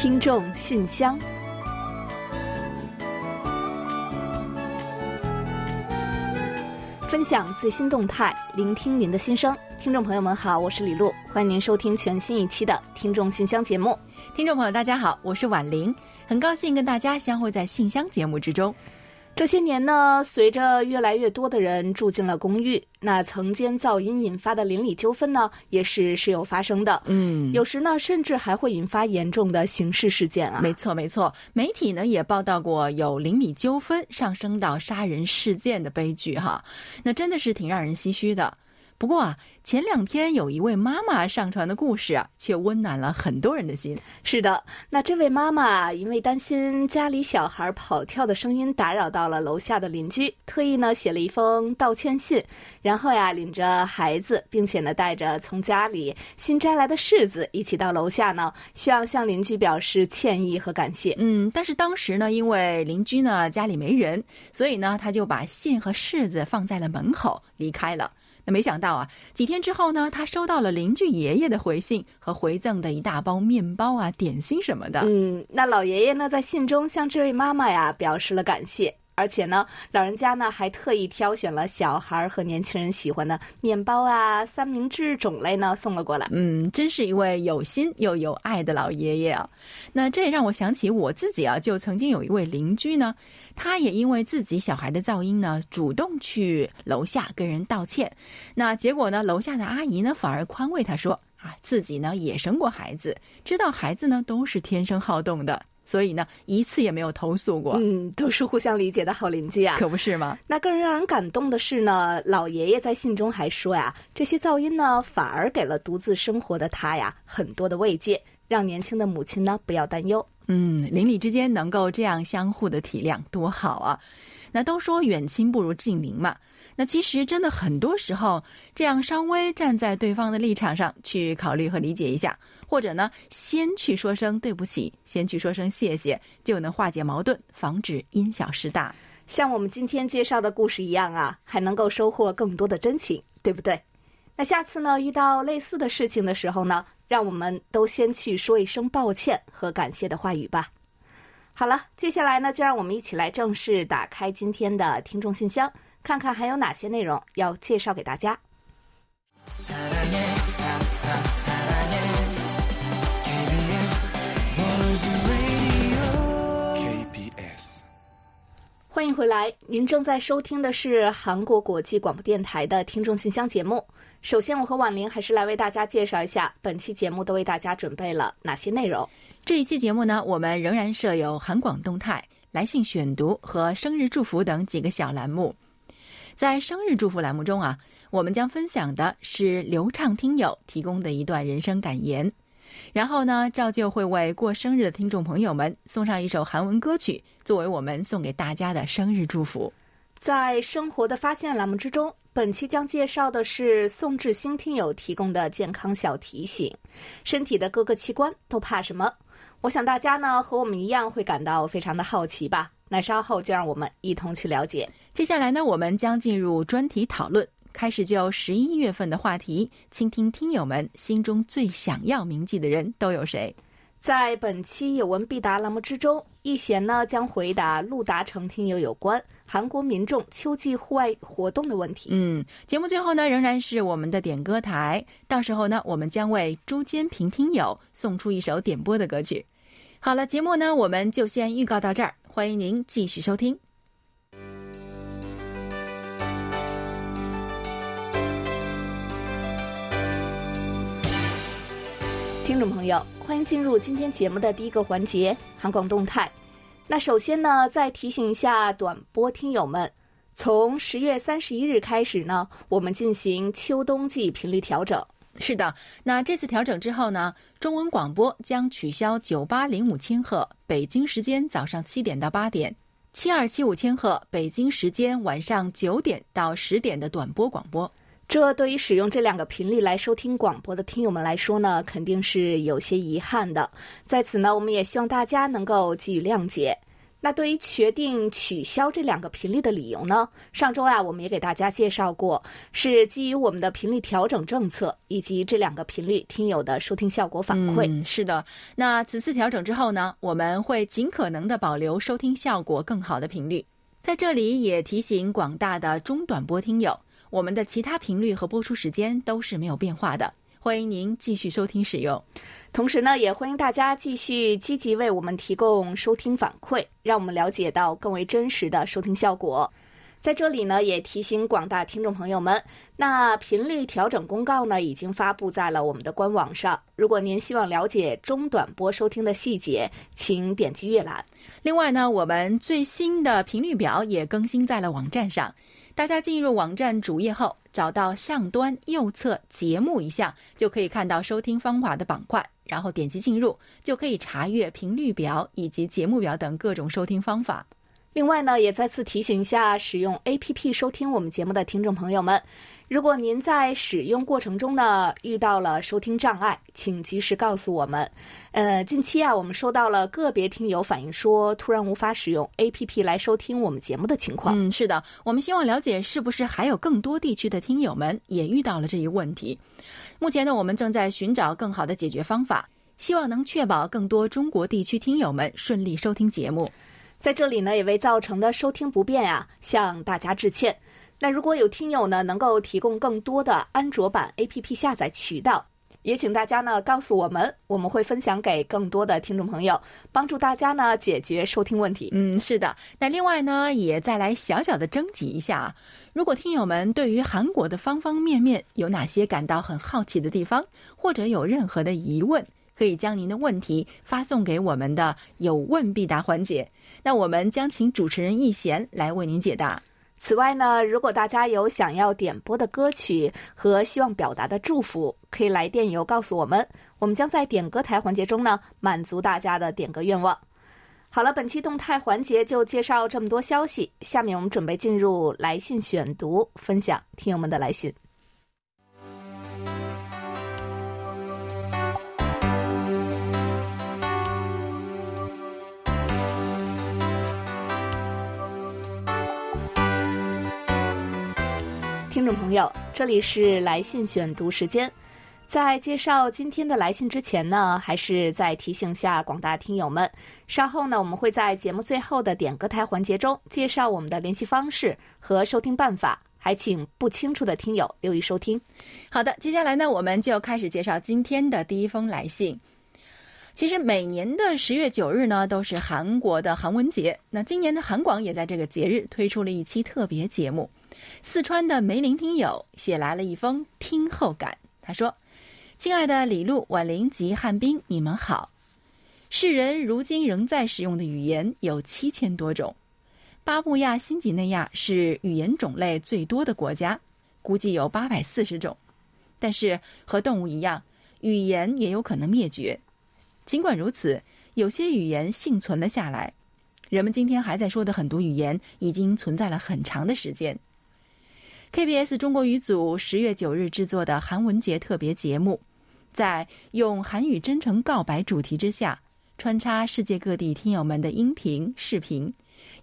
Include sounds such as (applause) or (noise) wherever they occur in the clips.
听众信箱，分享最新动态，聆听您的心声。听众朋友们好，我是李璐，欢迎您收听全新一期的《听众信箱》节目。听众朋友，大家好，我是婉玲，很高兴跟大家相会在信箱节目之中。这些年呢，随着越来越多的人住进了公寓，那层间噪音引发的邻里纠纷呢，也是时有发生的。嗯，有时呢，甚至还会引发严重的刑事事件啊。没错，没错，媒体呢也报道过有邻里纠纷上升到杀人事件的悲剧哈，那真的是挺让人唏嘘的。不过啊，前两天有一位妈妈上传的故事啊，却温暖了很多人的心。是的，那这位妈妈因为担心家里小孩跑跳的声音打扰到了楼下的邻居，特意呢写了一封道歉信，然后呀领着孩子，并且呢带着从家里新摘来的柿子一起到楼下呢，希望向邻居表示歉意和感谢。嗯，但是当时呢，因为邻居呢家里没人，所以呢他就把信和柿子放在了门口离开了。没想到啊，几天之后呢，他收到了邻居爷爷的回信和回赠的一大包面包啊、点心什么的。嗯，那老爷爷呢，在信中向这位妈妈呀表示了感谢。而且呢，老人家呢还特意挑选了小孩和年轻人喜欢的面包啊、三明治种类呢送了过来。嗯，真是一位有心又有爱的老爷爷啊。那这也让我想起我自己啊，就曾经有一位邻居呢，他也因为自己小孩的噪音呢，主动去楼下跟人道歉。那结果呢，楼下的阿姨呢反而宽慰他说啊，自己呢也生过孩子，知道孩子呢都是天生好动的。所以呢，一次也没有投诉过。嗯，都是互相理解的好邻居啊，可不是吗？那更让人感动的是呢，老爷爷在信中还说呀，这些噪音呢，反而给了独自生活的他呀很多的慰藉，让年轻的母亲呢不要担忧。嗯，邻里之间能够这样相互的体谅，多好啊！那都说远亲不如近邻嘛。那其实真的很多时候，这样稍微站在对方的立场上去考虑和理解一下，或者呢，先去说声对不起，先去说声谢谢，就能化解矛盾，防止因小失大。像我们今天介绍的故事一样啊，还能够收获更多的真情，对不对？那下次呢，遇到类似的事情的时候呢，让我们都先去说一声抱歉和感谢的话语吧。好了，接下来呢，就让我们一起来正式打开今天的听众信箱。看看还有哪些内容要介绍给大家。欢迎回来，您正在收听的是韩国国际广播电台的听众信箱节目。首先，我和婉玲还是来为大家介绍一下本期节目都为大家准备了哪些内容。这一期节目呢，我们仍然设有韩广动态、来信选读和生日祝福等几个小栏目。在生日祝福栏目中啊，我们将分享的是流畅听友提供的一段人生感言，然后呢，照旧会为过生日的听众朋友们送上一首韩文歌曲，作为我们送给大家的生日祝福。在生活的发现栏目之中，本期将介绍的是宋志新听友提供的健康小提醒：身体的各个器官都怕什么？我想大家呢和我们一样会感到非常的好奇吧。那稍后就让我们一同去了解。接下来呢，我们将进入专题讨论，开始就十一月份的话题，倾听听友们心中最想要铭记的人都有谁。在本期有问必答栏目之中，易贤呢将回答陆达成听友有关韩国民众秋季户外活动的问题。嗯，节目最后呢仍然是我们的点歌台，到时候呢我们将为朱坚平听友送出一首点播的歌曲。好了，节目呢我们就先预告到这儿。欢迎您继续收听，听众朋友，欢迎进入今天节目的第一个环节——韩广动态。那首先呢，再提醒一下短波听友们，从十月三十一日开始呢，我们进行秋冬季频率调整。是的，那这次调整之后呢，中文广播将取消九八零五千赫北京时间早上七点到八点，七二七五千赫北京时间晚上九点到十点的短波广播。这对于使用这两个频率来收听广播的听友们来说呢，肯定是有些遗憾的。在此呢，我们也希望大家能够给予谅解。那对于决定取消这两个频率的理由呢？上周啊，我们也给大家介绍过，是基于我们的频率调整政策以及这两个频率听友的收听效果反馈。嗯，是的。那此次调整之后呢，我们会尽可能的保留收听效果更好的频率。在这里也提醒广大的中短波听友，我们的其他频率和播出时间都是没有变化的，欢迎您继续收听使用。同时呢，也欢迎大家继续积极为我们提供收听反馈，让我们了解到更为真实的收听效果。在这里呢，也提醒广大听众朋友们，那频率调整公告呢已经发布在了我们的官网上。如果您希望了解中短波收听的细节，请点击阅览。另外呢，我们最新的频率表也更新在了网站上。大家进入网站主页后，找到上端右侧节目一项，就可以看到收听方法的板块。然后点击进入，就可以查阅频率表以及节目表等各种收听方法。另外呢，也再次提醒一下使用 APP 收听我们节目的听众朋友们，如果您在使用过程中呢遇到了收听障碍，请及时告诉我们。呃，近期啊，我们收到了个别听友反映说，突然无法使用 APP 来收听我们节目的情况。嗯，是的，我们希望了解是不是还有更多地区的听友们也遇到了这一问题。目前呢，我们正在寻找更好的解决方法，希望能确保更多中国地区听友们顺利收听节目。在这里呢，也为造成的收听不便啊，向大家致歉。那如果有听友呢，能够提供更多的安卓版 APP 下载渠道，也请大家呢告诉我们，我们会分享给更多的听众朋友，帮助大家呢解决收听问题。嗯，是的。那另外呢，也再来小小的征集一下啊。如果听友们对于韩国的方方面面有哪些感到很好奇的地方，或者有任何的疑问，可以将您的问题发送给我们的“有问必答”环节，那我们将请主持人易贤来为您解答。此外呢，如果大家有想要点播的歌曲和希望表达的祝福，可以来电邮告诉我们，我们将在点歌台环节中呢满足大家的点歌愿望。好了，本期动态环节就介绍这么多消息。下面我们准备进入来信选读，分享听友们的来信。听众朋友，这里是来信选读时间。在介绍今天的来信之前呢，还是再提醒下广大听友们，稍后呢，我们会在节目最后的点歌台环节中介绍我们的联系方式和收听办法，还请不清楚的听友留意收听。好的，接下来呢，我们就开始介绍今天的第一封来信。其实每年的十月九日呢，都是韩国的韩文节。那今年的韩广也在这个节日推出了一期特别节目。四川的梅林听友写来了一封听后感，他说。亲爱的李璐、婉玲及汉斌，你们好。世人如今仍在使用的语言有七千多种。巴布亚新几内亚是语言种类最多的国家，估计有八百四十种。但是和动物一样，语言也有可能灭绝。尽管如此，有些语言幸存了下来。人们今天还在说的很多语言，已经存在了很长的时间。KBS 中国语组十月九日制作的韩文节特别节目。在用韩语真诚告白主题之下，穿插世界各地听友们的音频、视频，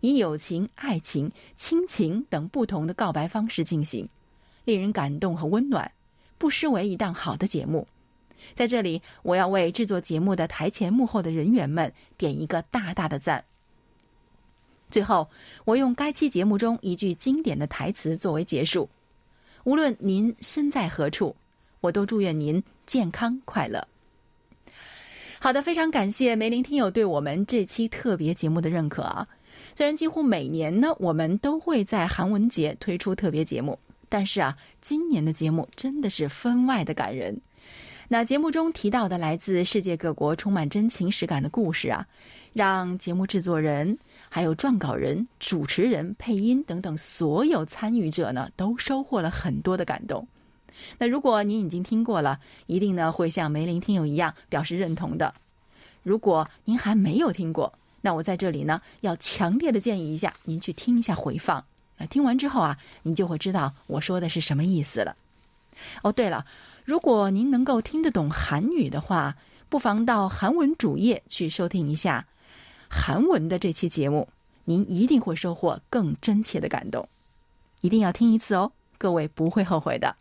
以友情、爱情、亲情等不同的告白方式进行，令人感动和温暖，不失为一档好的节目。在这里，我要为制作节目的台前幕后的人员们点一个大大的赞。最后，我用该期节目中一句经典的台词作为结束：无论您身在何处。我都祝愿您健康快乐。好的，非常感谢梅林听友对我们这期特别节目的认可啊！虽然几乎每年呢，我们都会在韩文节推出特别节目，但是啊，今年的节目真的是分外的感人。那节目中提到的来自世界各国充满真情实感的故事啊，让节目制作人、还有撰稿人、主持人、配音等等所有参与者呢，都收获了很多的感动。那如果您已经听过了，一定呢会像梅林听友一样表示认同的。如果您还没有听过，那我在这里呢要强烈的建议一下，您去听一下回放。那听完之后啊，您就会知道我说的是什么意思了。哦，对了，如果您能够听得懂韩语的话，不妨到韩文主页去收听一下韩文的这期节目，您一定会收获更真切的感动。一定要听一次哦，各位不会后悔的。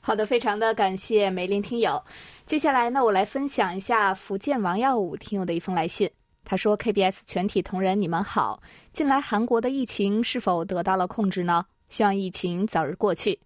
好的，非常的感谢梅林听友。接下来呢，我来分享一下福建王耀武听友的一封来信。他说：“KBS 全体同仁，你们好。近来韩国的疫情是否得到了控制呢？希望疫情早日过去。”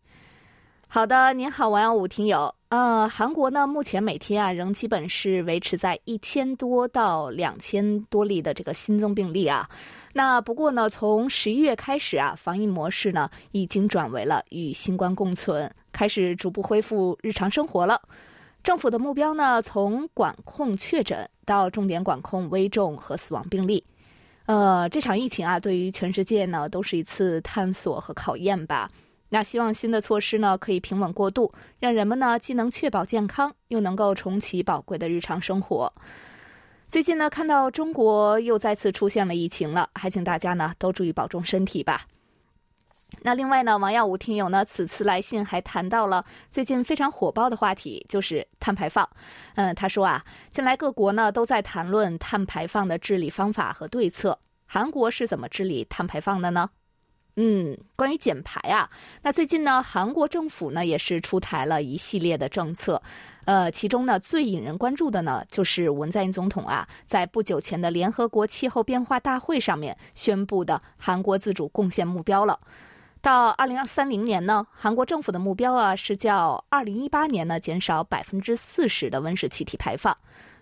好的，您好，王耀武听友。呃，韩国呢，目前每天啊，仍基本是维持在一千多到两千多例的这个新增病例啊。那不过呢，从十一月开始啊，防疫模式呢，已经转为了与新冠共存，开始逐步恢复日常生活了。政府的目标呢，从管控确诊到重点管控危重和死亡病例。呃，这场疫情啊，对于全世界呢，都是一次探索和考验吧。那希望新的措施呢，可以平稳过渡，让人们呢既能确保健康，又能够重启宝贵的日常生活。最近呢，看到中国又再次出现了疫情了，还请大家呢都注意保重身体吧。那另外呢，王耀武听友呢，此次来信还谈到了最近非常火爆的话题，就是碳排放。嗯，他说啊，近来各国呢都在谈论碳排放的治理方法和对策。韩国是怎么治理碳排放的呢？嗯，关于减排啊，那最近呢，韩国政府呢也是出台了一系列的政策。呃，其中呢最引人关注的呢，就是文在寅总统啊，在不久前的联合国气候变化大会上面宣布的韩国自主贡献目标了。到二零二三零年呢，韩国政府的目标啊是较二零一八年呢减少百分之四十的温室气体排放。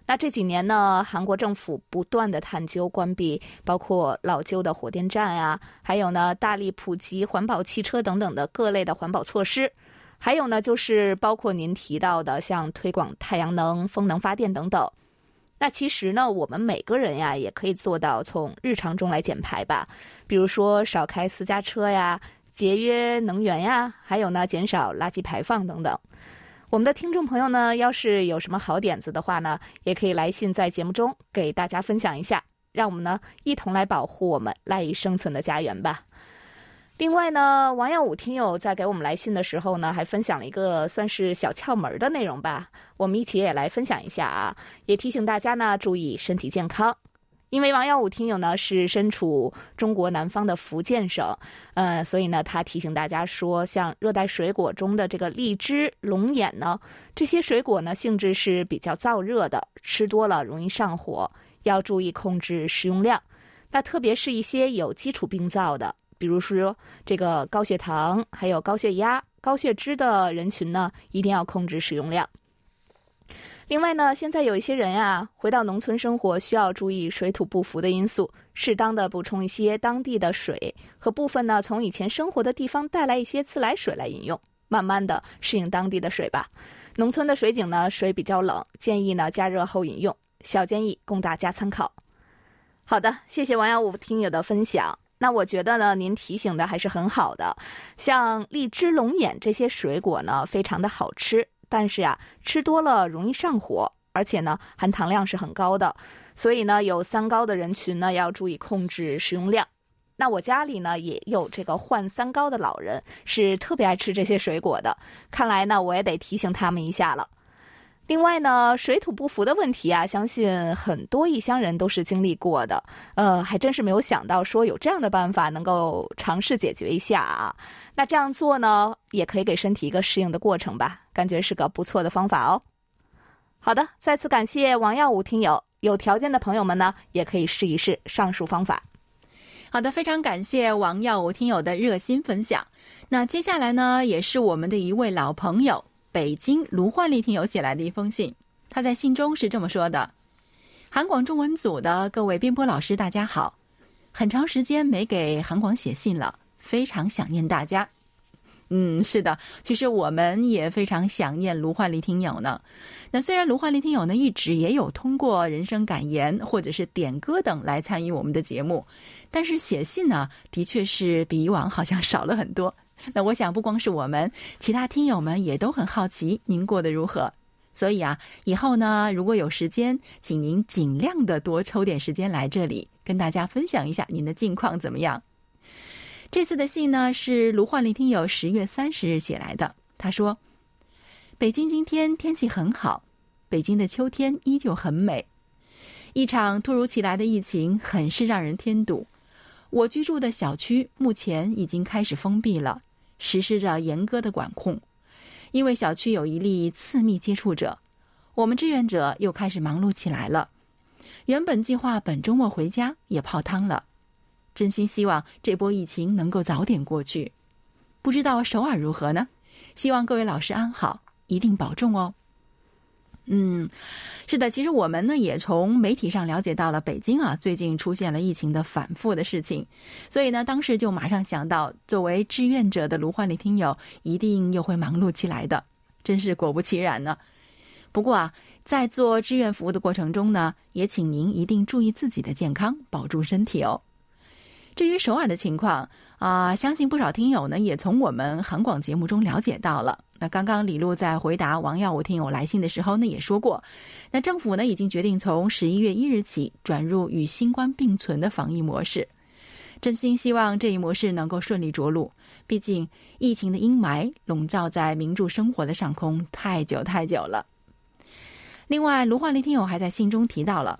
那这几年呢，韩国政府不断的探究关闭包括老旧的火电站啊，还有呢大力普及环保汽车等等的各类的环保措施，还有呢就是包括您提到的像推广太阳能、风能发电等等。那其实呢，我们每个人呀也可以做到从日常中来减排吧，比如说少开私家车呀。节约能源呀，还有呢，减少垃圾排放等等。我们的听众朋友呢，要是有什么好点子的话呢，也可以来信在节目中给大家分享一下，让我们呢一同来保护我们赖以生存的家园吧。另外呢，王耀武听友在给我们来信的时候呢，还分享了一个算是小窍门的内容吧，我们一起也来分享一下啊，也提醒大家呢注意身体健康。因为王耀武听友呢是身处中国南方的福建省，呃，所以呢他提醒大家说，像热带水果中的这个荔枝、龙眼呢，这些水果呢性质是比较燥热的，吃多了容易上火，要注意控制食用量。那特别是一些有基础病灶的，比如说这个高血糖、还有高血压、高血脂的人群呢，一定要控制食用量。另外呢，现在有一些人呀，回到农村生活需要注意水土不服的因素，适当的补充一些当地的水和部分呢从以前生活的地方带来一些自来水来饮用，慢慢的适应当地的水吧。农村的水井呢水比较冷，建议呢加热后饮用。小建议供大家参考。好的，谢谢王耀武听友的分享。那我觉得呢，您提醒的还是很好的，像荔枝、龙眼这些水果呢，非常的好吃。但是啊，吃多了容易上火，而且呢，含糖量是很高的，所以呢，有三高的人群呢，要注意控制食用量。那我家里呢，也有这个患三高的老人，是特别爱吃这些水果的。看来呢，我也得提醒他们一下了。另外呢，水土不服的问题啊，相信很多异乡人都是经历过的。呃，还真是没有想到说有这样的办法能够尝试解决一下啊。那这样做呢，也可以给身体一个适应的过程吧，感觉是个不错的方法哦。好的，再次感谢王耀武听友，有条件的朋友们呢，也可以试一试上述方法。好的，非常感谢王耀武听友的热心分享。那接下来呢，也是我们的一位老朋友。北京卢焕丽听友写来的一封信，他在信中是这么说的：“韩广中文组的各位编播老师，大家好，很长时间没给韩广写信了，非常想念大家。(laughs) 嗯，是的，其实我们也非常想念卢焕丽听友呢。那虽然卢焕丽听友呢一直也有通过人生感言或者是点歌等来参与我们的节目，但是写信呢，的确是比以往好像少了很多。” (laughs) 那我想，不光是我们，其他听友们也都很好奇您过得如何。所以啊，以后呢，如果有时间，请您尽量的多抽点时间来这里，跟大家分享一下您的近况怎么样。这次的信呢，是卢焕丽听友十月三十日写来的。他说：“北京今天天气很好，北京的秋天依旧很美。一场突如其来的疫情很是让人添堵。我居住的小区目前已经开始封闭了，实施着严格的管控。因为小区有一例次密接触者，我们志愿者又开始忙碌起来了。原本计划本周末回家也泡汤了。真心希望这波疫情能够早点过去。不知道首尔如何呢？希望各位老师安好，一定保重哦。嗯，是的，其实我们呢也从媒体上了解到了北京啊最近出现了疫情的反复的事情，所以呢当时就马上想到，作为志愿者的卢焕丽听友一定又会忙碌起来的，真是果不其然呢。不过啊，在做志愿服务的过程中呢，也请您一定注意自己的健康，保住身体哦。至于首尔的情况啊，相信不少听友呢也从我们韩广节目中了解到了。那刚刚李璐在回答王耀武听友来信的时候呢，也说过，那政府呢已经决定从十一月一日起转入与新冠并存的防疫模式。真心希望这一模式能够顺利着陆，毕竟疫情的阴霾笼罩在民众生活的上空太久太久了。另外，卢焕林听友还在信中提到了，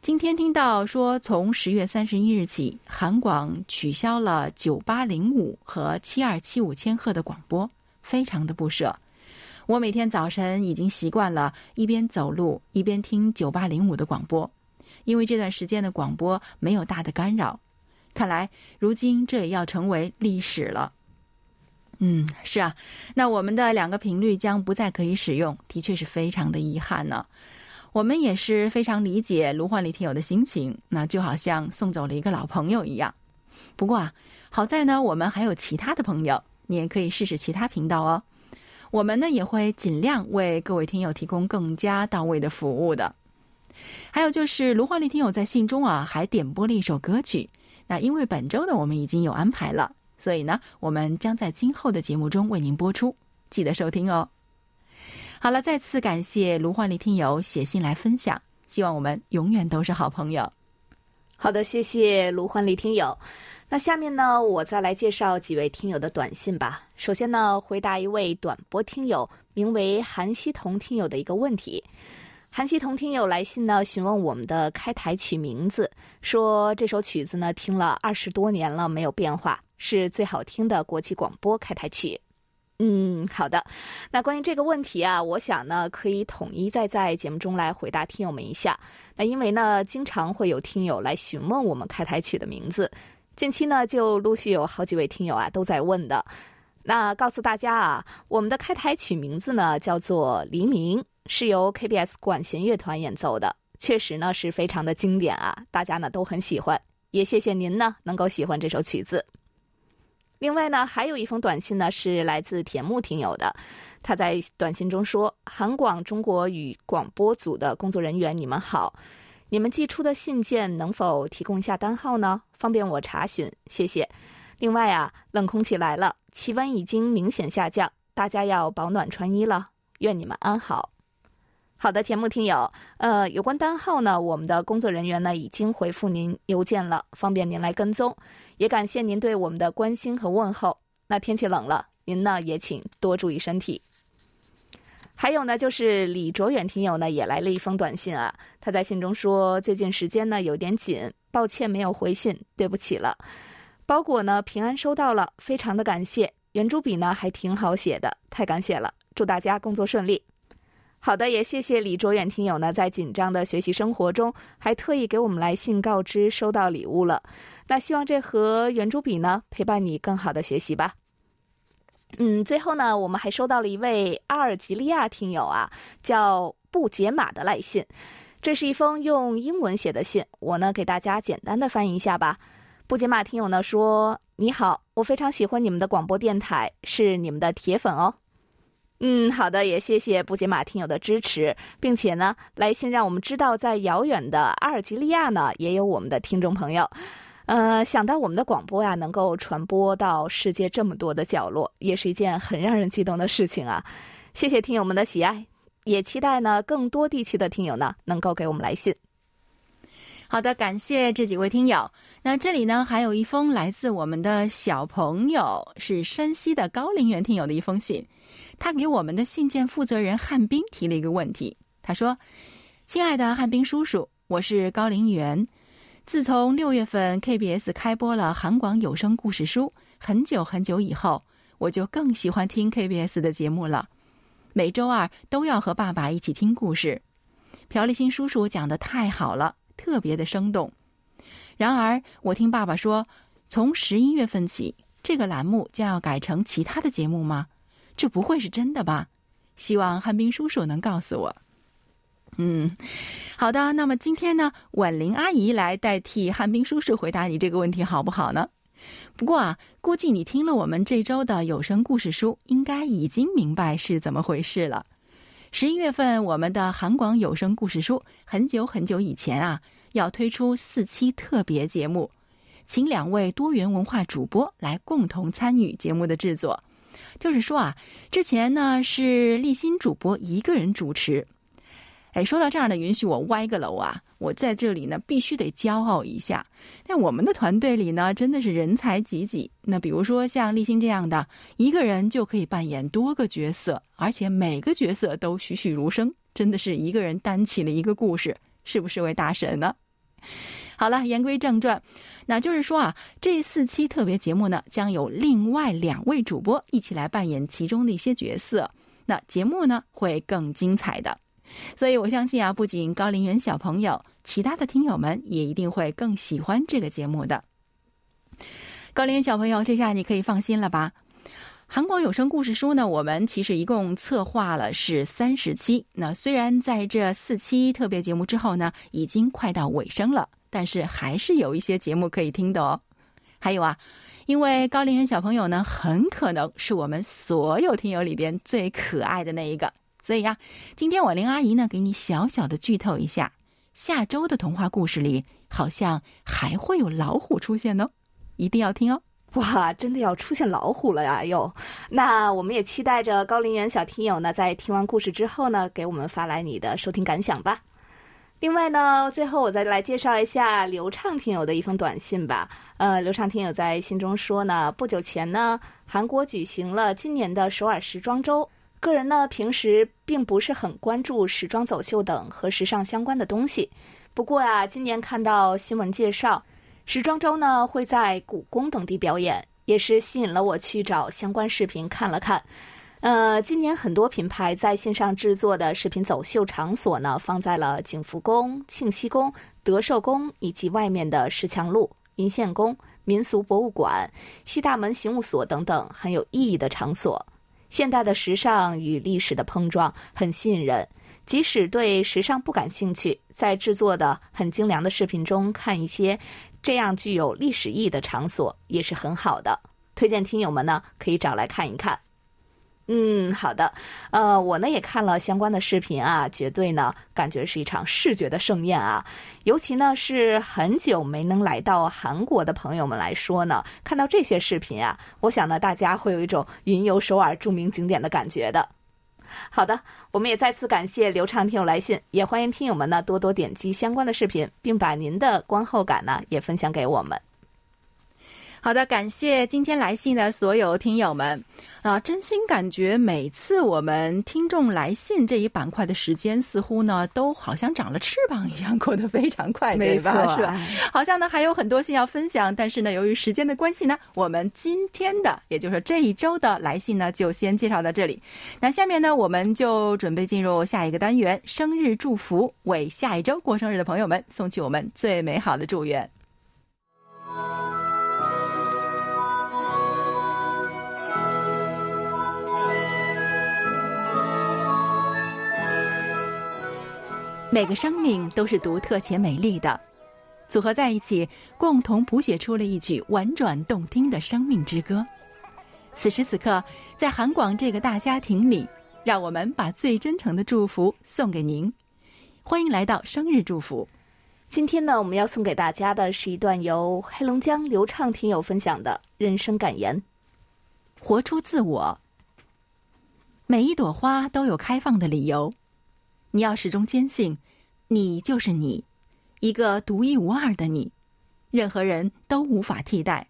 今天听到说从十月三十一日起，韩广取消了九八零五和七二七五千赫的广播。非常的不舍，我每天早晨已经习惯了一边走路一边听九八零五的广播，因为这段时间的广播没有大的干扰。看来如今这也要成为历史了。嗯，是啊，那我们的两个频率将不再可以使用，的确是非常的遗憾呢。我们也是非常理解卢焕丽听友的心情，那就好像送走了一个老朋友一样。不过啊，好在呢，我们还有其他的朋友。你也可以试试其他频道哦，我们呢也会尽量为各位听友提供更加到位的服务的。还有就是卢焕丽听友在信中啊还点播了一首歌曲，那因为本周呢我们已经有安排了，所以呢我们将在今后的节目中为您播出，记得收听哦。好了，再次感谢卢焕丽听友写信来分享，希望我们永远都是好朋友。好的，谢谢卢焕丽听友。那下面呢，我再来介绍几位听友的短信吧。首先呢，回答一位短波听友名为韩希彤听友的一个问题。韩希彤听友来信呢，询问我们的开台曲名字，说这首曲子呢听了二十多年了没有变化，是最好听的国际广播开台曲。嗯，好的。那关于这个问题啊，我想呢可以统一再在节目中来回答听友们一下。那因为呢，经常会有听友来询问我们开台曲的名字。近期呢，就陆续有好几位听友啊都在问的。那告诉大家啊，我们的开台曲名字呢叫做《黎明》，是由 KBS 管弦乐团演奏的，确实呢是非常的经典啊，大家呢都很喜欢。也谢谢您呢能够喜欢这首曲子。另外呢，还有一封短信呢是来自田木听友的，他在短信中说：“韩广中国语广播组的工作人员，你们好。”你们寄出的信件能否提供一下单号呢？方便我查询，谢谢。另外啊，冷空气来了，气温已经明显下降，大家要保暖穿衣了。愿你们安好。好的，田木听友，呃，有关单号呢，我们的工作人员呢已经回复您邮件了，方便您来跟踪。也感谢您对我们的关心和问候。那天气冷了，您呢也请多注意身体。还有呢，就是李卓远听友呢也来了一封短信啊。他在信中说，最近时间呢有点紧，抱歉没有回信，对不起了。包裹呢平安收到了，非常的感谢。圆珠笔呢还挺好写的，太感谢了。祝大家工作顺利。好的，也谢谢李卓远听友呢，在紧张的学习生活中，还特意给我们来信告知收到礼物了。那希望这盒圆珠笔呢陪伴你更好的学习吧。嗯，最后呢，我们还收到了一位阿尔及利亚听友啊，叫布杰马的来信。这是一封用英文写的信，我呢给大家简单的翻译一下吧。布杰马听友呢说：“你好，我非常喜欢你们的广播电台，是你们的铁粉哦。”嗯，好的，也谢谢布杰马听友的支持，并且呢，来信让我们知道，在遥远的阿尔及利亚呢，也有我们的听众朋友。呃，想到我们的广播呀，能够传播到世界这么多的角落，也是一件很让人激动的事情啊！谢谢听友们的喜爱，也期待呢更多地区的听友呢能够给我们来信。好的，感谢这几位听友。那这里呢还有一封来自我们的小朋友，是山西的高陵园听友的一封信，他给我们的信件负责人汉斌提了一个问题，他说：“亲爱的汉斌叔叔。”我是高陵园。自从六月份 KBS 开播了韩广有声故事书，很久很久以后，我就更喜欢听 KBS 的节目了。每周二都要和爸爸一起听故事，朴立新叔叔讲的太好了，特别的生动。然而，我听爸爸说，从十一月份起，这个栏目将要改成其他的节目吗？这不会是真的吧？希望汉斌叔叔能告诉我。嗯，好的。那么今天呢，婉玲阿姨来代替汉斌叔叔回答你这个问题，好不好呢？不过啊，估计你听了我们这周的有声故事书，应该已经明白是怎么回事了。十一月份，我们的韩广有声故事书很久很久以前啊，要推出四期特别节目，请两位多元文化主播来共同参与节目的制作。就是说啊，之前呢是立新主播一个人主持。哎，说到这儿呢，允许我歪个楼啊！我在这里呢，必须得骄傲一下。在我们的团队里呢，真的是人才济济。那比如说像立新这样的，一个人就可以扮演多个角色，而且每个角色都栩栩如生，真的是一个人担起了一个故事，是不是位大神呢？好了，言归正传，那就是说啊，这四期特别节目呢，将有另外两位主播一起来扮演其中的一些角色，那节目呢会更精彩的。所以，我相信啊，不仅高龄园小朋友，其他的听友们也一定会更喜欢这个节目的。高龄园小朋友，这下你可以放心了吧？韩国有声故事书呢，我们其实一共策划了是三十期。那虽然在这四期特别节目之后呢，已经快到尾声了，但是还是有一些节目可以听的哦。还有啊，因为高龄园小朋友呢，很可能是我们所有听友里边最可爱的那一个。所以呀，今天我林阿姨呢，给你小小的剧透一下，下周的童话故事里好像还会有老虎出现呢，一定要听哦！哇，真的要出现老虎了呀！哟，那我们也期待着高林园小听友呢，在听完故事之后呢，给我们发来你的收听感想吧。另外呢，最后我再来介绍一下刘畅听友的一封短信吧。呃，刘畅听友在信中说呢，不久前呢，韩国举行了今年的首尔时装周。个人呢，平时并不是很关注时装走秀等和时尚相关的东西。不过啊，今年看到新闻介绍，时装周呢会在故宫等地表演，也是吸引了我去找相关视频看了看。呃，今年很多品牌在线上制作的视频走秀场所呢，放在了景福宫、庆熙宫、德寿宫以及外面的石墙路、云县宫、民俗博物馆、西大门刑务所等等很有意义的场所。现代的时尚与历史的碰撞很吸引人，即使对时尚不感兴趣，在制作的很精良的视频中看一些这样具有历史意义的场所也是很好的。推荐听友们呢可以找来看一看。嗯，好的，呃，我呢也看了相关的视频啊，绝对呢感觉是一场视觉的盛宴啊。尤其呢是很久没能来到韩国的朋友们来说呢，看到这些视频啊，我想呢大家会有一种云游首尔著名景点的感觉的。好的，我们也再次感谢刘畅听友来信，也欢迎听友们呢多多点击相关的视频，并把您的观后感呢也分享给我们。好的，感谢今天来信的所有听友们啊！真心感觉每次我们听众来信这一板块的时间，似乎呢都好像长了翅膀一样，过得非常快，没错，是吧？好像呢还有很多信要分享，但是呢，由于时间的关系呢，我们今天的，也就是这一周的来信呢，就先介绍到这里。那下面呢，我们就准备进入下一个单元——生日祝福，为下一周过生日的朋友们送去我们最美好的祝愿。每个生命都是独特且美丽的，组合在一起，共同谱写出了一曲婉转动听的生命之歌。此时此刻，在韩广这个大家庭里，让我们把最真诚的祝福送给您。欢迎来到生日祝福。今天呢，我们要送给大家的是一段由黑龙江流畅听友分享的人生感言：活出自我。每一朵花都有开放的理由。你要始终坚信，你就是你，一个独一无二的你，任何人都无法替代。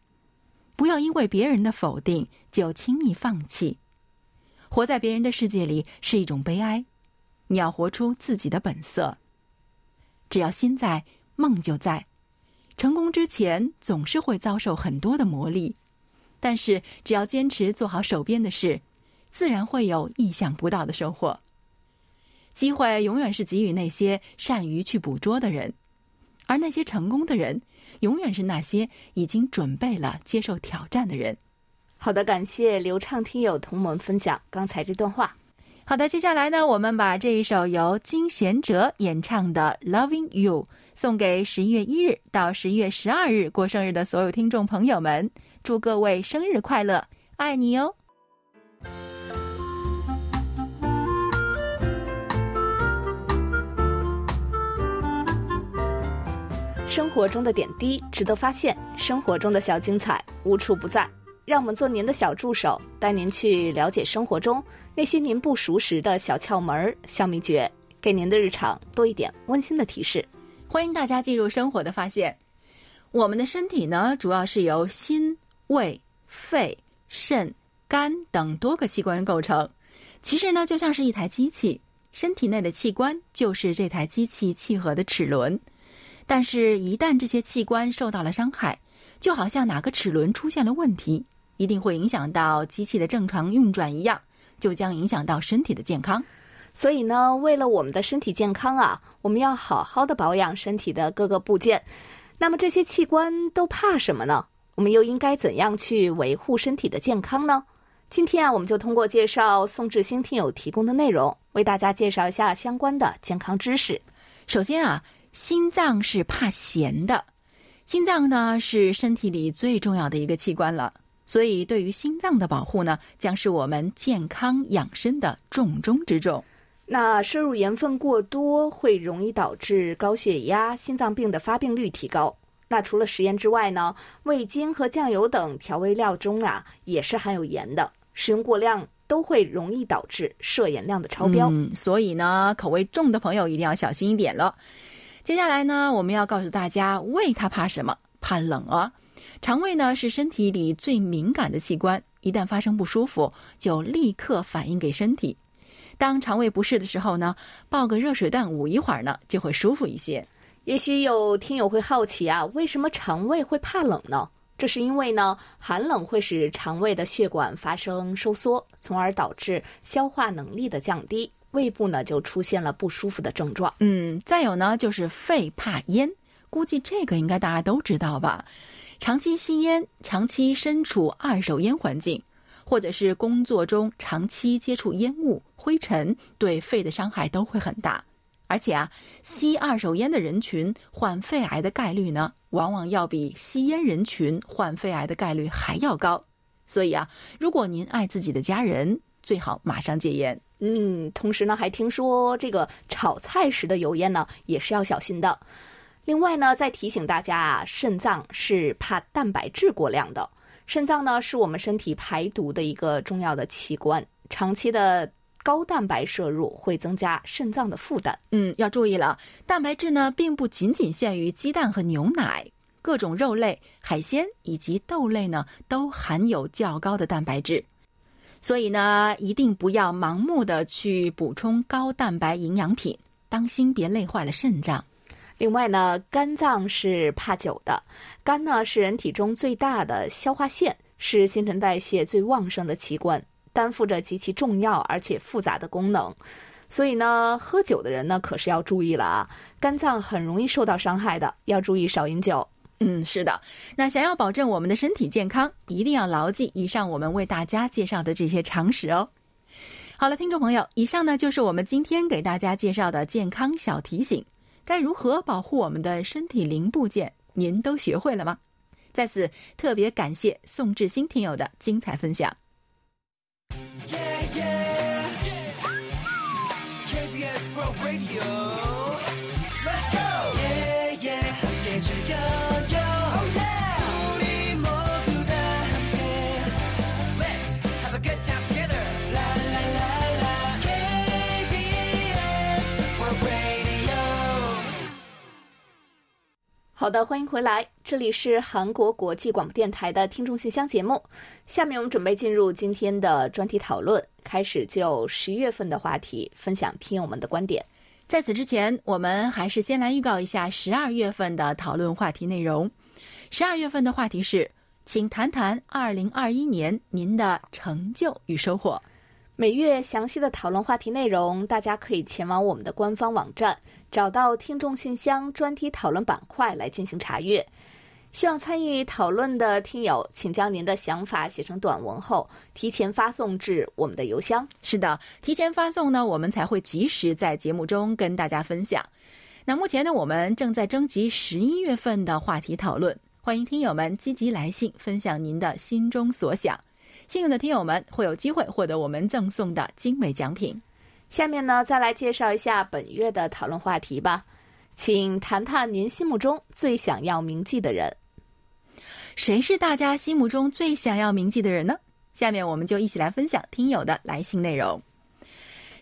不要因为别人的否定就轻易放弃。活在别人的世界里是一种悲哀。你要活出自己的本色。只要心在，梦就在。成功之前总是会遭受很多的磨砺，但是只要坚持做好手边的事，自然会有意想不到的收获。机会永远是给予那些善于去捕捉的人，而那些成功的人，永远是那些已经准备了接受挑战的人。好的，感谢流畅听友同我们分享刚才这段话。好的，接下来呢，我们把这一首由金贤哲演唱的《Loving You》送给十一月一日到十一月十二日过生日的所有听众朋友们，祝各位生日快乐，爱你哦！生活中的点滴值得发现，生活中的小精彩无处不在。让我们做您的小助手，带您去了解生活中那些您不熟识的小窍门、小秘诀，给您的日常多一点温馨的提示。欢迎大家进入生活的发现。我们的身体呢，主要是由心、胃、肺、肾、肝等多个器官构成。其实呢，就像是一台机器，身体内的器官就是这台机器契合的齿轮。但是，一旦这些器官受到了伤害，就好像哪个齿轮出现了问题。一定会影响到机器的正常运转一样，就将影响到身体的健康。所以呢，为了我们的身体健康啊，我们要好好的保养身体的各个部件。那么这些器官都怕什么呢？我们又应该怎样去维护身体的健康呢？今天啊，我们就通过介绍宋志新听友提供的内容，为大家介绍一下相关的健康知识。首先啊，心脏是怕咸的，心脏呢是身体里最重要的一个器官了。所以，对于心脏的保护呢，将是我们健康养生的重中之重。那摄入盐分过多会容易导致高血压、心脏病的发病率提高。那除了食盐之外呢，味精和酱油等调味料中啊，也是含有盐的，使用过量都会容易导致摄盐量的超标。嗯，所以呢，口味重的朋友一定要小心一点了。接下来呢，我们要告诉大家，胃它怕什么？怕冷啊。肠胃呢是身体里最敏感的器官，一旦发生不舒服，就立刻反应给身体。当肠胃不适的时候呢，抱个热水袋捂一会儿呢，就会舒服一些。也许有听友会好奇啊，为什么肠胃会怕冷呢？这是因为呢，寒冷会使肠胃的血管发生收缩，从而导致消化能力的降低，胃部呢就出现了不舒服的症状。嗯，再有呢就是肺怕烟，估计这个应该大家都知道吧。长期吸烟、长期身处二手烟环境，或者是工作中长期接触烟雾、灰尘，对肺的伤害都会很大。而且啊，吸二手烟的人群患肺癌的概率呢，往往要比吸烟人群患肺癌的概率还要高。所以啊，如果您爱自己的家人，最好马上戒烟。嗯，同时呢，还听说这个炒菜时的油烟呢，也是要小心的。另外呢，再提醒大家啊，肾脏是怕蛋白质过量的。肾脏呢，是我们身体排毒的一个重要的器官。长期的高蛋白摄入会增加肾脏的负担。嗯，要注意了，蛋白质呢，并不仅仅限于鸡蛋和牛奶，各种肉类、海鲜以及豆类呢，都含有较高的蛋白质。所以呢，一定不要盲目的去补充高蛋白营养品，当心别累坏了肾脏。另外呢，肝脏是怕酒的。肝呢是人体中最大的消化腺，是新陈代谢最旺盛的器官，担负着极其重要而且复杂的功能。所以呢，喝酒的人呢可是要注意了啊，肝脏很容易受到伤害的，要注意少饮酒。嗯，是的。那想要保证我们的身体健康，一定要牢记以上我们为大家介绍的这些常识哦。好了，听众朋友，以上呢就是我们今天给大家介绍的健康小提醒。该如何保护我们的身体零部件？您都学会了吗？在此特别感谢宋志新听友的精彩分享。好的，欢迎回来，这里是韩国国际广播电台的听众信箱节目。下面我们准备进入今天的专题讨论，开始就十月份的话题分享听友们的观点。在此之前，我们还是先来预告一下十二月份的讨论话题内容。十二月份的话题是，请谈谈二零二一年您的成就与收获。每月详细的讨论话题内容，大家可以前往我们的官方网站，找到听众信箱专题讨论板块来进行查阅。希望参与讨论的听友，请将您的想法写成短文后，提前发送至我们的邮箱。是的，提前发送呢，我们才会及时在节目中跟大家分享。那目前呢，我们正在征集十一月份的话题讨论，欢迎听友们积极来信，分享您的心中所想。幸运的听友们会有机会获得我们赠送的精美奖品。下面呢，再来介绍一下本月的讨论话题吧，请谈谈您心目中最想要铭记的人。谁是大家心目中最想要铭记的人呢？下面我们就一起来分享听友的来信内容。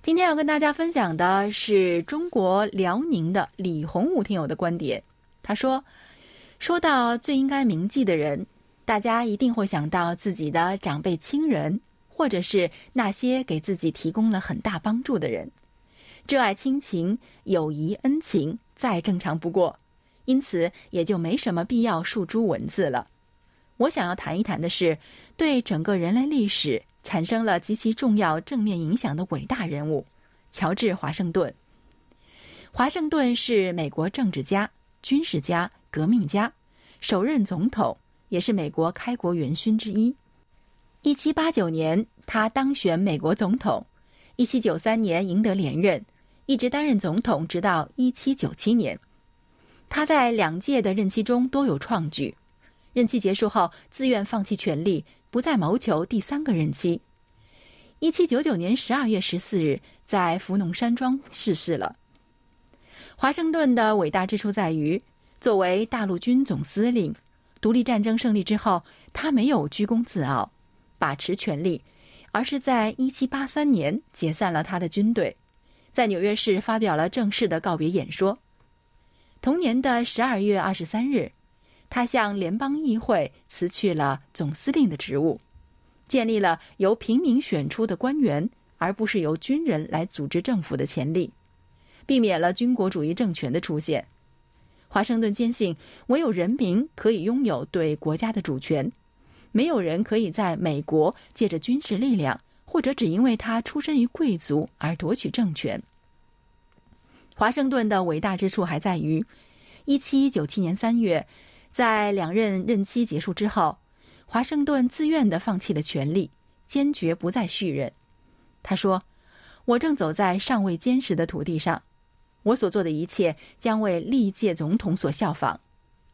今天要跟大家分享的是中国辽宁的李洪武听友的观点。他说：“说到最应该铭记的人，大家一定会想到自己的长辈亲人，或者是那些给自己提供了很大帮助的人。挚爱亲情、友谊、恩情，再正常不过，因此也就没什么必要述诸文字了。”我想要谈一谈的是，对整个人类历史产生了极其重要正面影响的伟大人物——乔治·华盛顿。华盛顿是美国政治家、军事家、革命家，首任总统，也是美国开国元勋之一。一七八九年，他当选美国总统；一七九三年赢得连任，一直担任总统，直到一七九七年。他在两届的任期中多有创举。任期结束后，自愿放弃权力，不再谋求第三个任期。一七九九年十二月十四日，在福农山庄逝世了。华盛顿的伟大之处在于，作为大陆军总司令，独立战争胜利之后，他没有居功自傲，把持权力，而是在一七八三年解散了他的军队，在纽约市发表了正式的告别演说。同年的十二月二十三日。他向联邦议会辞去了总司令的职务，建立了由平民选出的官员，而不是由军人来组织政府的权利，避免了军国主义政权的出现。华盛顿坚信，唯有人民可以拥有对国家的主权，没有人可以在美国借着军事力量，或者只因为他出身于贵族而夺取政权。华盛顿的伟大之处还在于，一七九七年三月。在两任任期结束之后，华盛顿自愿的放弃了权力，坚决不再续任。他说：“我正走在尚未坚实的土地上，我所做的一切将为历届总统所效仿，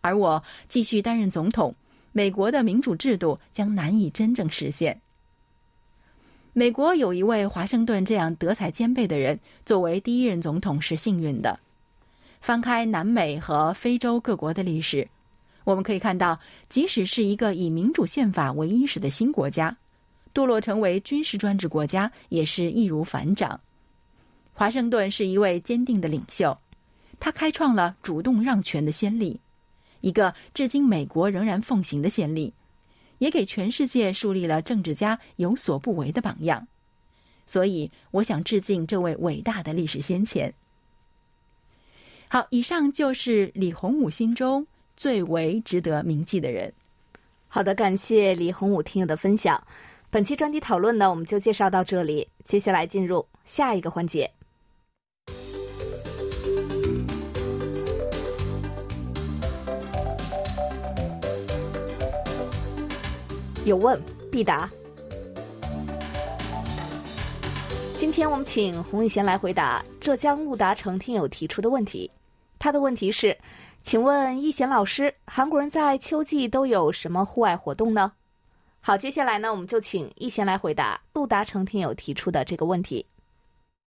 而我继续担任总统，美国的民主制度将难以真正实现。美国有一位华盛顿这样德才兼备的人作为第一任总统是幸运的。翻开南美和非洲各国的历史。”我们可以看到，即使是一个以民主宪法为伊始的新国家，堕落成为军事专制国家也是易如反掌。华盛顿是一位坚定的领袖，他开创了主动让权的先例，一个至今美国仍然奉行的先例，也给全世界树立了政治家有所不为的榜样。所以，我想致敬这位伟大的历史先贤。好，以上就是李洪武心中。最为值得铭记的人。好的，感谢李洪武听友的分享。本期专题讨论呢，我们就介绍到这里。接下来进入下一个环节，有问必答。今天我们请洪宇贤来回答浙江陆达成听友提出的问题。他的问题是。请问易贤老师，韩国人在秋季都有什么户外活动呢？好，接下来呢，我们就请易贤来回答陆达成听友提出的这个问题。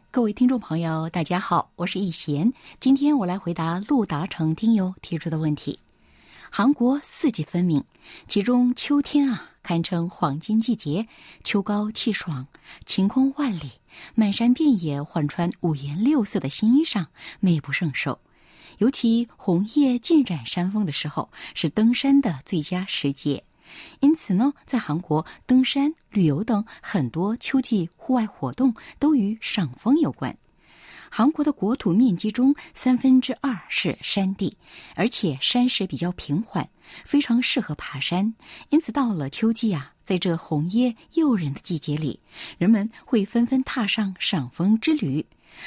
各位听众朋友，大家好，我是易贤，今天我来回答陆达成听友提出的问题。韩国四季分明，其中秋天啊，堪称黄金季节，秋高气爽，晴空万里，满山遍野换穿五颜六色的新衣裳，美不胜收。尤其红叶浸染山峰的时候，是登山的最佳时节。因此呢，在韩国登山、旅游等很多秋季户外活动都与赏枫有关。韩国的国土面积中三分之二是山地，而且山势比较平缓，非常适合爬山。因此，到了秋季啊，在这红叶诱人的季节里，人们会纷纷踏上赏枫之旅。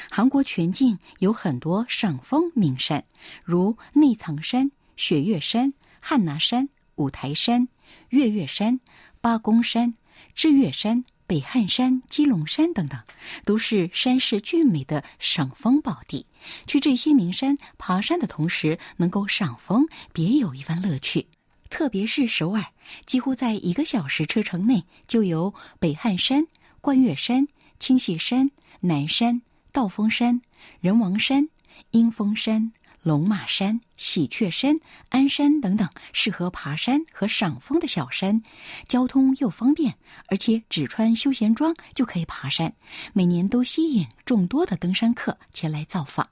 韩国全境有很多赏枫名山，如内藏山、雪岳山、汉拿山、五台山、月月山、八公山、知月山。北汉山、基隆山等等，都是山势俊美的赏枫宝地。去这些名山爬山的同时，能够赏枫，别有一番乐趣。特别是首尔，几乎在一个小时车程内，就有北汉山、冠岳山、清溪山、南山、道峰山、人王山、阴峰山。龙马山、喜鹊山、鞍山等等适合爬山和赏枫的小山，交通又方便，而且只穿休闲装就可以爬山，每年都吸引众多的登山客前来造访。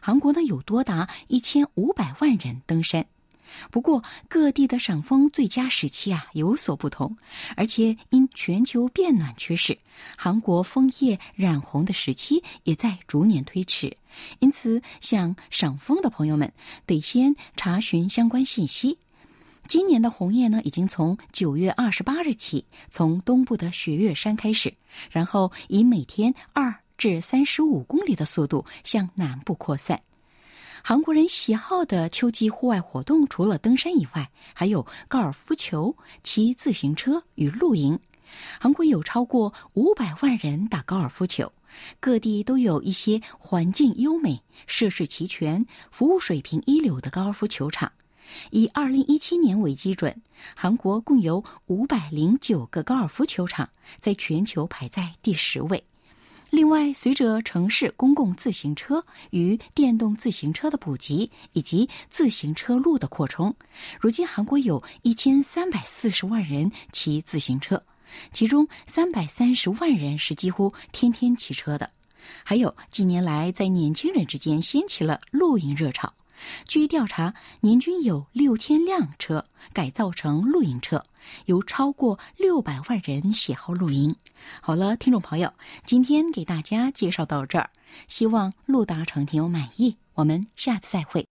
韩国呢有多达一千五百万人登山。不过，各地的赏枫最佳时期啊有所不同，而且因全球变暖趋势，韩国枫叶染红的时期也在逐年推迟。因此，想赏枫的朋友们得先查询相关信息。今年的红叶呢，已经从九月二十八日起，从东部的雪岳山开始，然后以每天二至三十五公里的速度向南部扩散。韩国人喜好的秋季户外活动，除了登山以外，还有高尔夫球、骑自行车与露营。韩国有超过五百万人打高尔夫球，各地都有一些环境优美、设施齐全、服务水平一流的高尔夫球场。以二零一七年为基准，韩国共有五百零九个高尔夫球场，在全球排在第十位。另外，随着城市公共自行车与电动自行车的普及，以及自行车路的扩充，如今韩国有一千三百四十万人骑自行车，其中三百三十万人是几乎天天骑车的。还有近年来在年轻人之间掀起了露营热潮。据调查，年均有六千辆车改造成露营车，有超过六百万人喜好露营。好了，听众朋友，今天给大家介绍到这儿，希望陆达成听友满意。我们下次再会。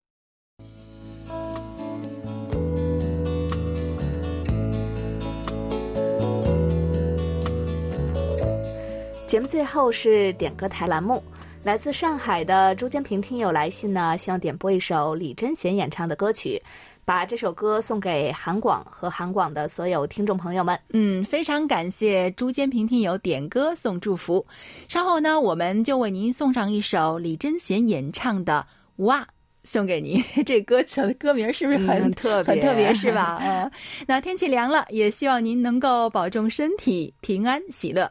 节目最后是点歌台栏目。来自上海的朱坚平听友来信呢，希望点播一首李贞贤演唱的歌曲，把这首歌送给韩广和韩广的所有听众朋友们。嗯，非常感谢朱坚平听友点歌送祝福。稍后呢，我们就为您送上一首李贞贤演唱的《哇》，送给您。这歌曲的歌名是不是很 (laughs) 特别？很特别是吧？嗯，那天气凉了，也希望您能够保重身体，平安喜乐。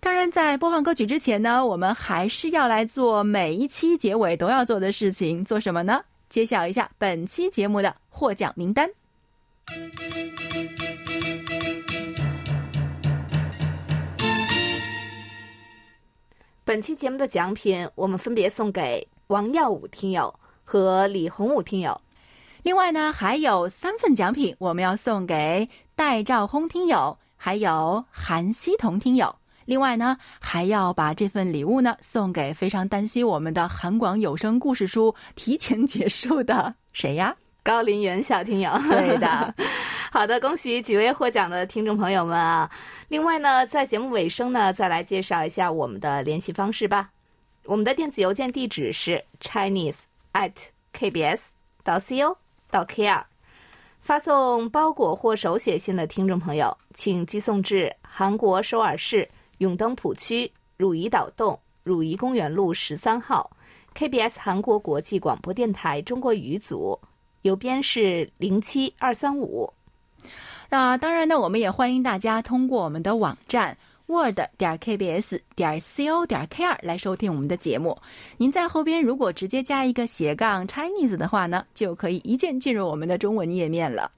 当然，在播放歌曲之前呢，我们还是要来做每一期结尾都要做的事情，做什么呢？揭晓一下本期节目的获奖名单。本期节目的奖品，我们分别送给王耀武听友和李洪武听友。另外呢，还有三份奖品，我们要送给戴兆轰听友，还有韩希彤听友。另外呢，还要把这份礼物呢送给非常担心我们的韩广有声故事书提前结束的谁呀？(laughs) 高林园小听友。对的，(laughs) 好的，恭喜几位获奖的听众朋友们啊！另外呢，在节目尾声呢，再来介绍一下我们的联系方式吧。我们的电子邮件地址是 chinese at kbs 到 co 到 kr。发送包裹或手写信的听众朋友，请寄送至韩国首尔市。永登浦区汝矣岛洞汝矣公园路十三号，KBS 韩国国际广播电台中国语组，邮编是零七二三五。那当然呢，我们也欢迎大家通过我们的网站 word 点 kbs 点 co 点 kr 来收听我们的节目。您在后边如果直接加一个斜杠 Chinese 的话呢，就可以一键进入我们的中文页面了。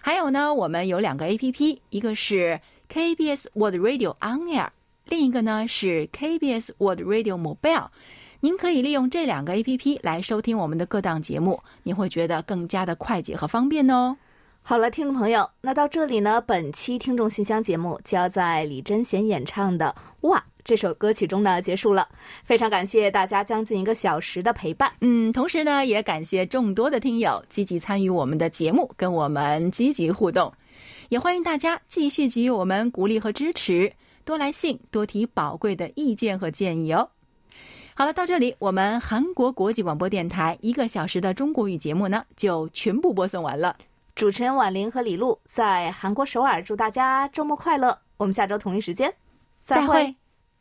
还有呢，我们有两个 APP，一个是 KBS Word Radio On Air。另一个呢是 KBS World Radio Mobile，您可以利用这两个 APP 来收听我们的各档节目，你会觉得更加的快捷和方便哦。好了，听众朋友，那到这里呢，本期听众信箱节目就要在李贞贤演唱的《哇》这首歌曲中呢结束了。非常感谢大家将近一个小时的陪伴。嗯，同时呢，也感谢众多的听友积极参与我们的节目，跟我们积极互动。也欢迎大家继续给予我们鼓励和支持，多来信，多提宝贵的意见和建议哦。好了，到这里，我们韩国国际广播电台一个小时的中国语节目呢，就全部播送完了。主持人婉玲和李璐在韩国首尔，祝大家周末快乐。我们下周同一时间再会。